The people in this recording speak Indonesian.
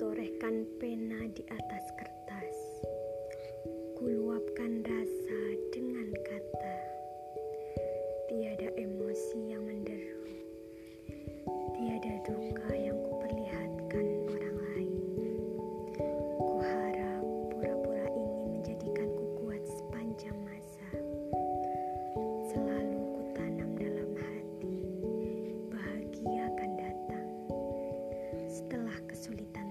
torehkan pena di atas kertas. Kuluapkan rasa dengan kata. Tiada emosi yang menderu. Tiada duka yang kuperlihatkan orang lain. Kuharap pura-pura ini menjadikanku kuat sepanjang masa. Selalu kutanam dalam hati. Bahagia akan datang setelah kesulitan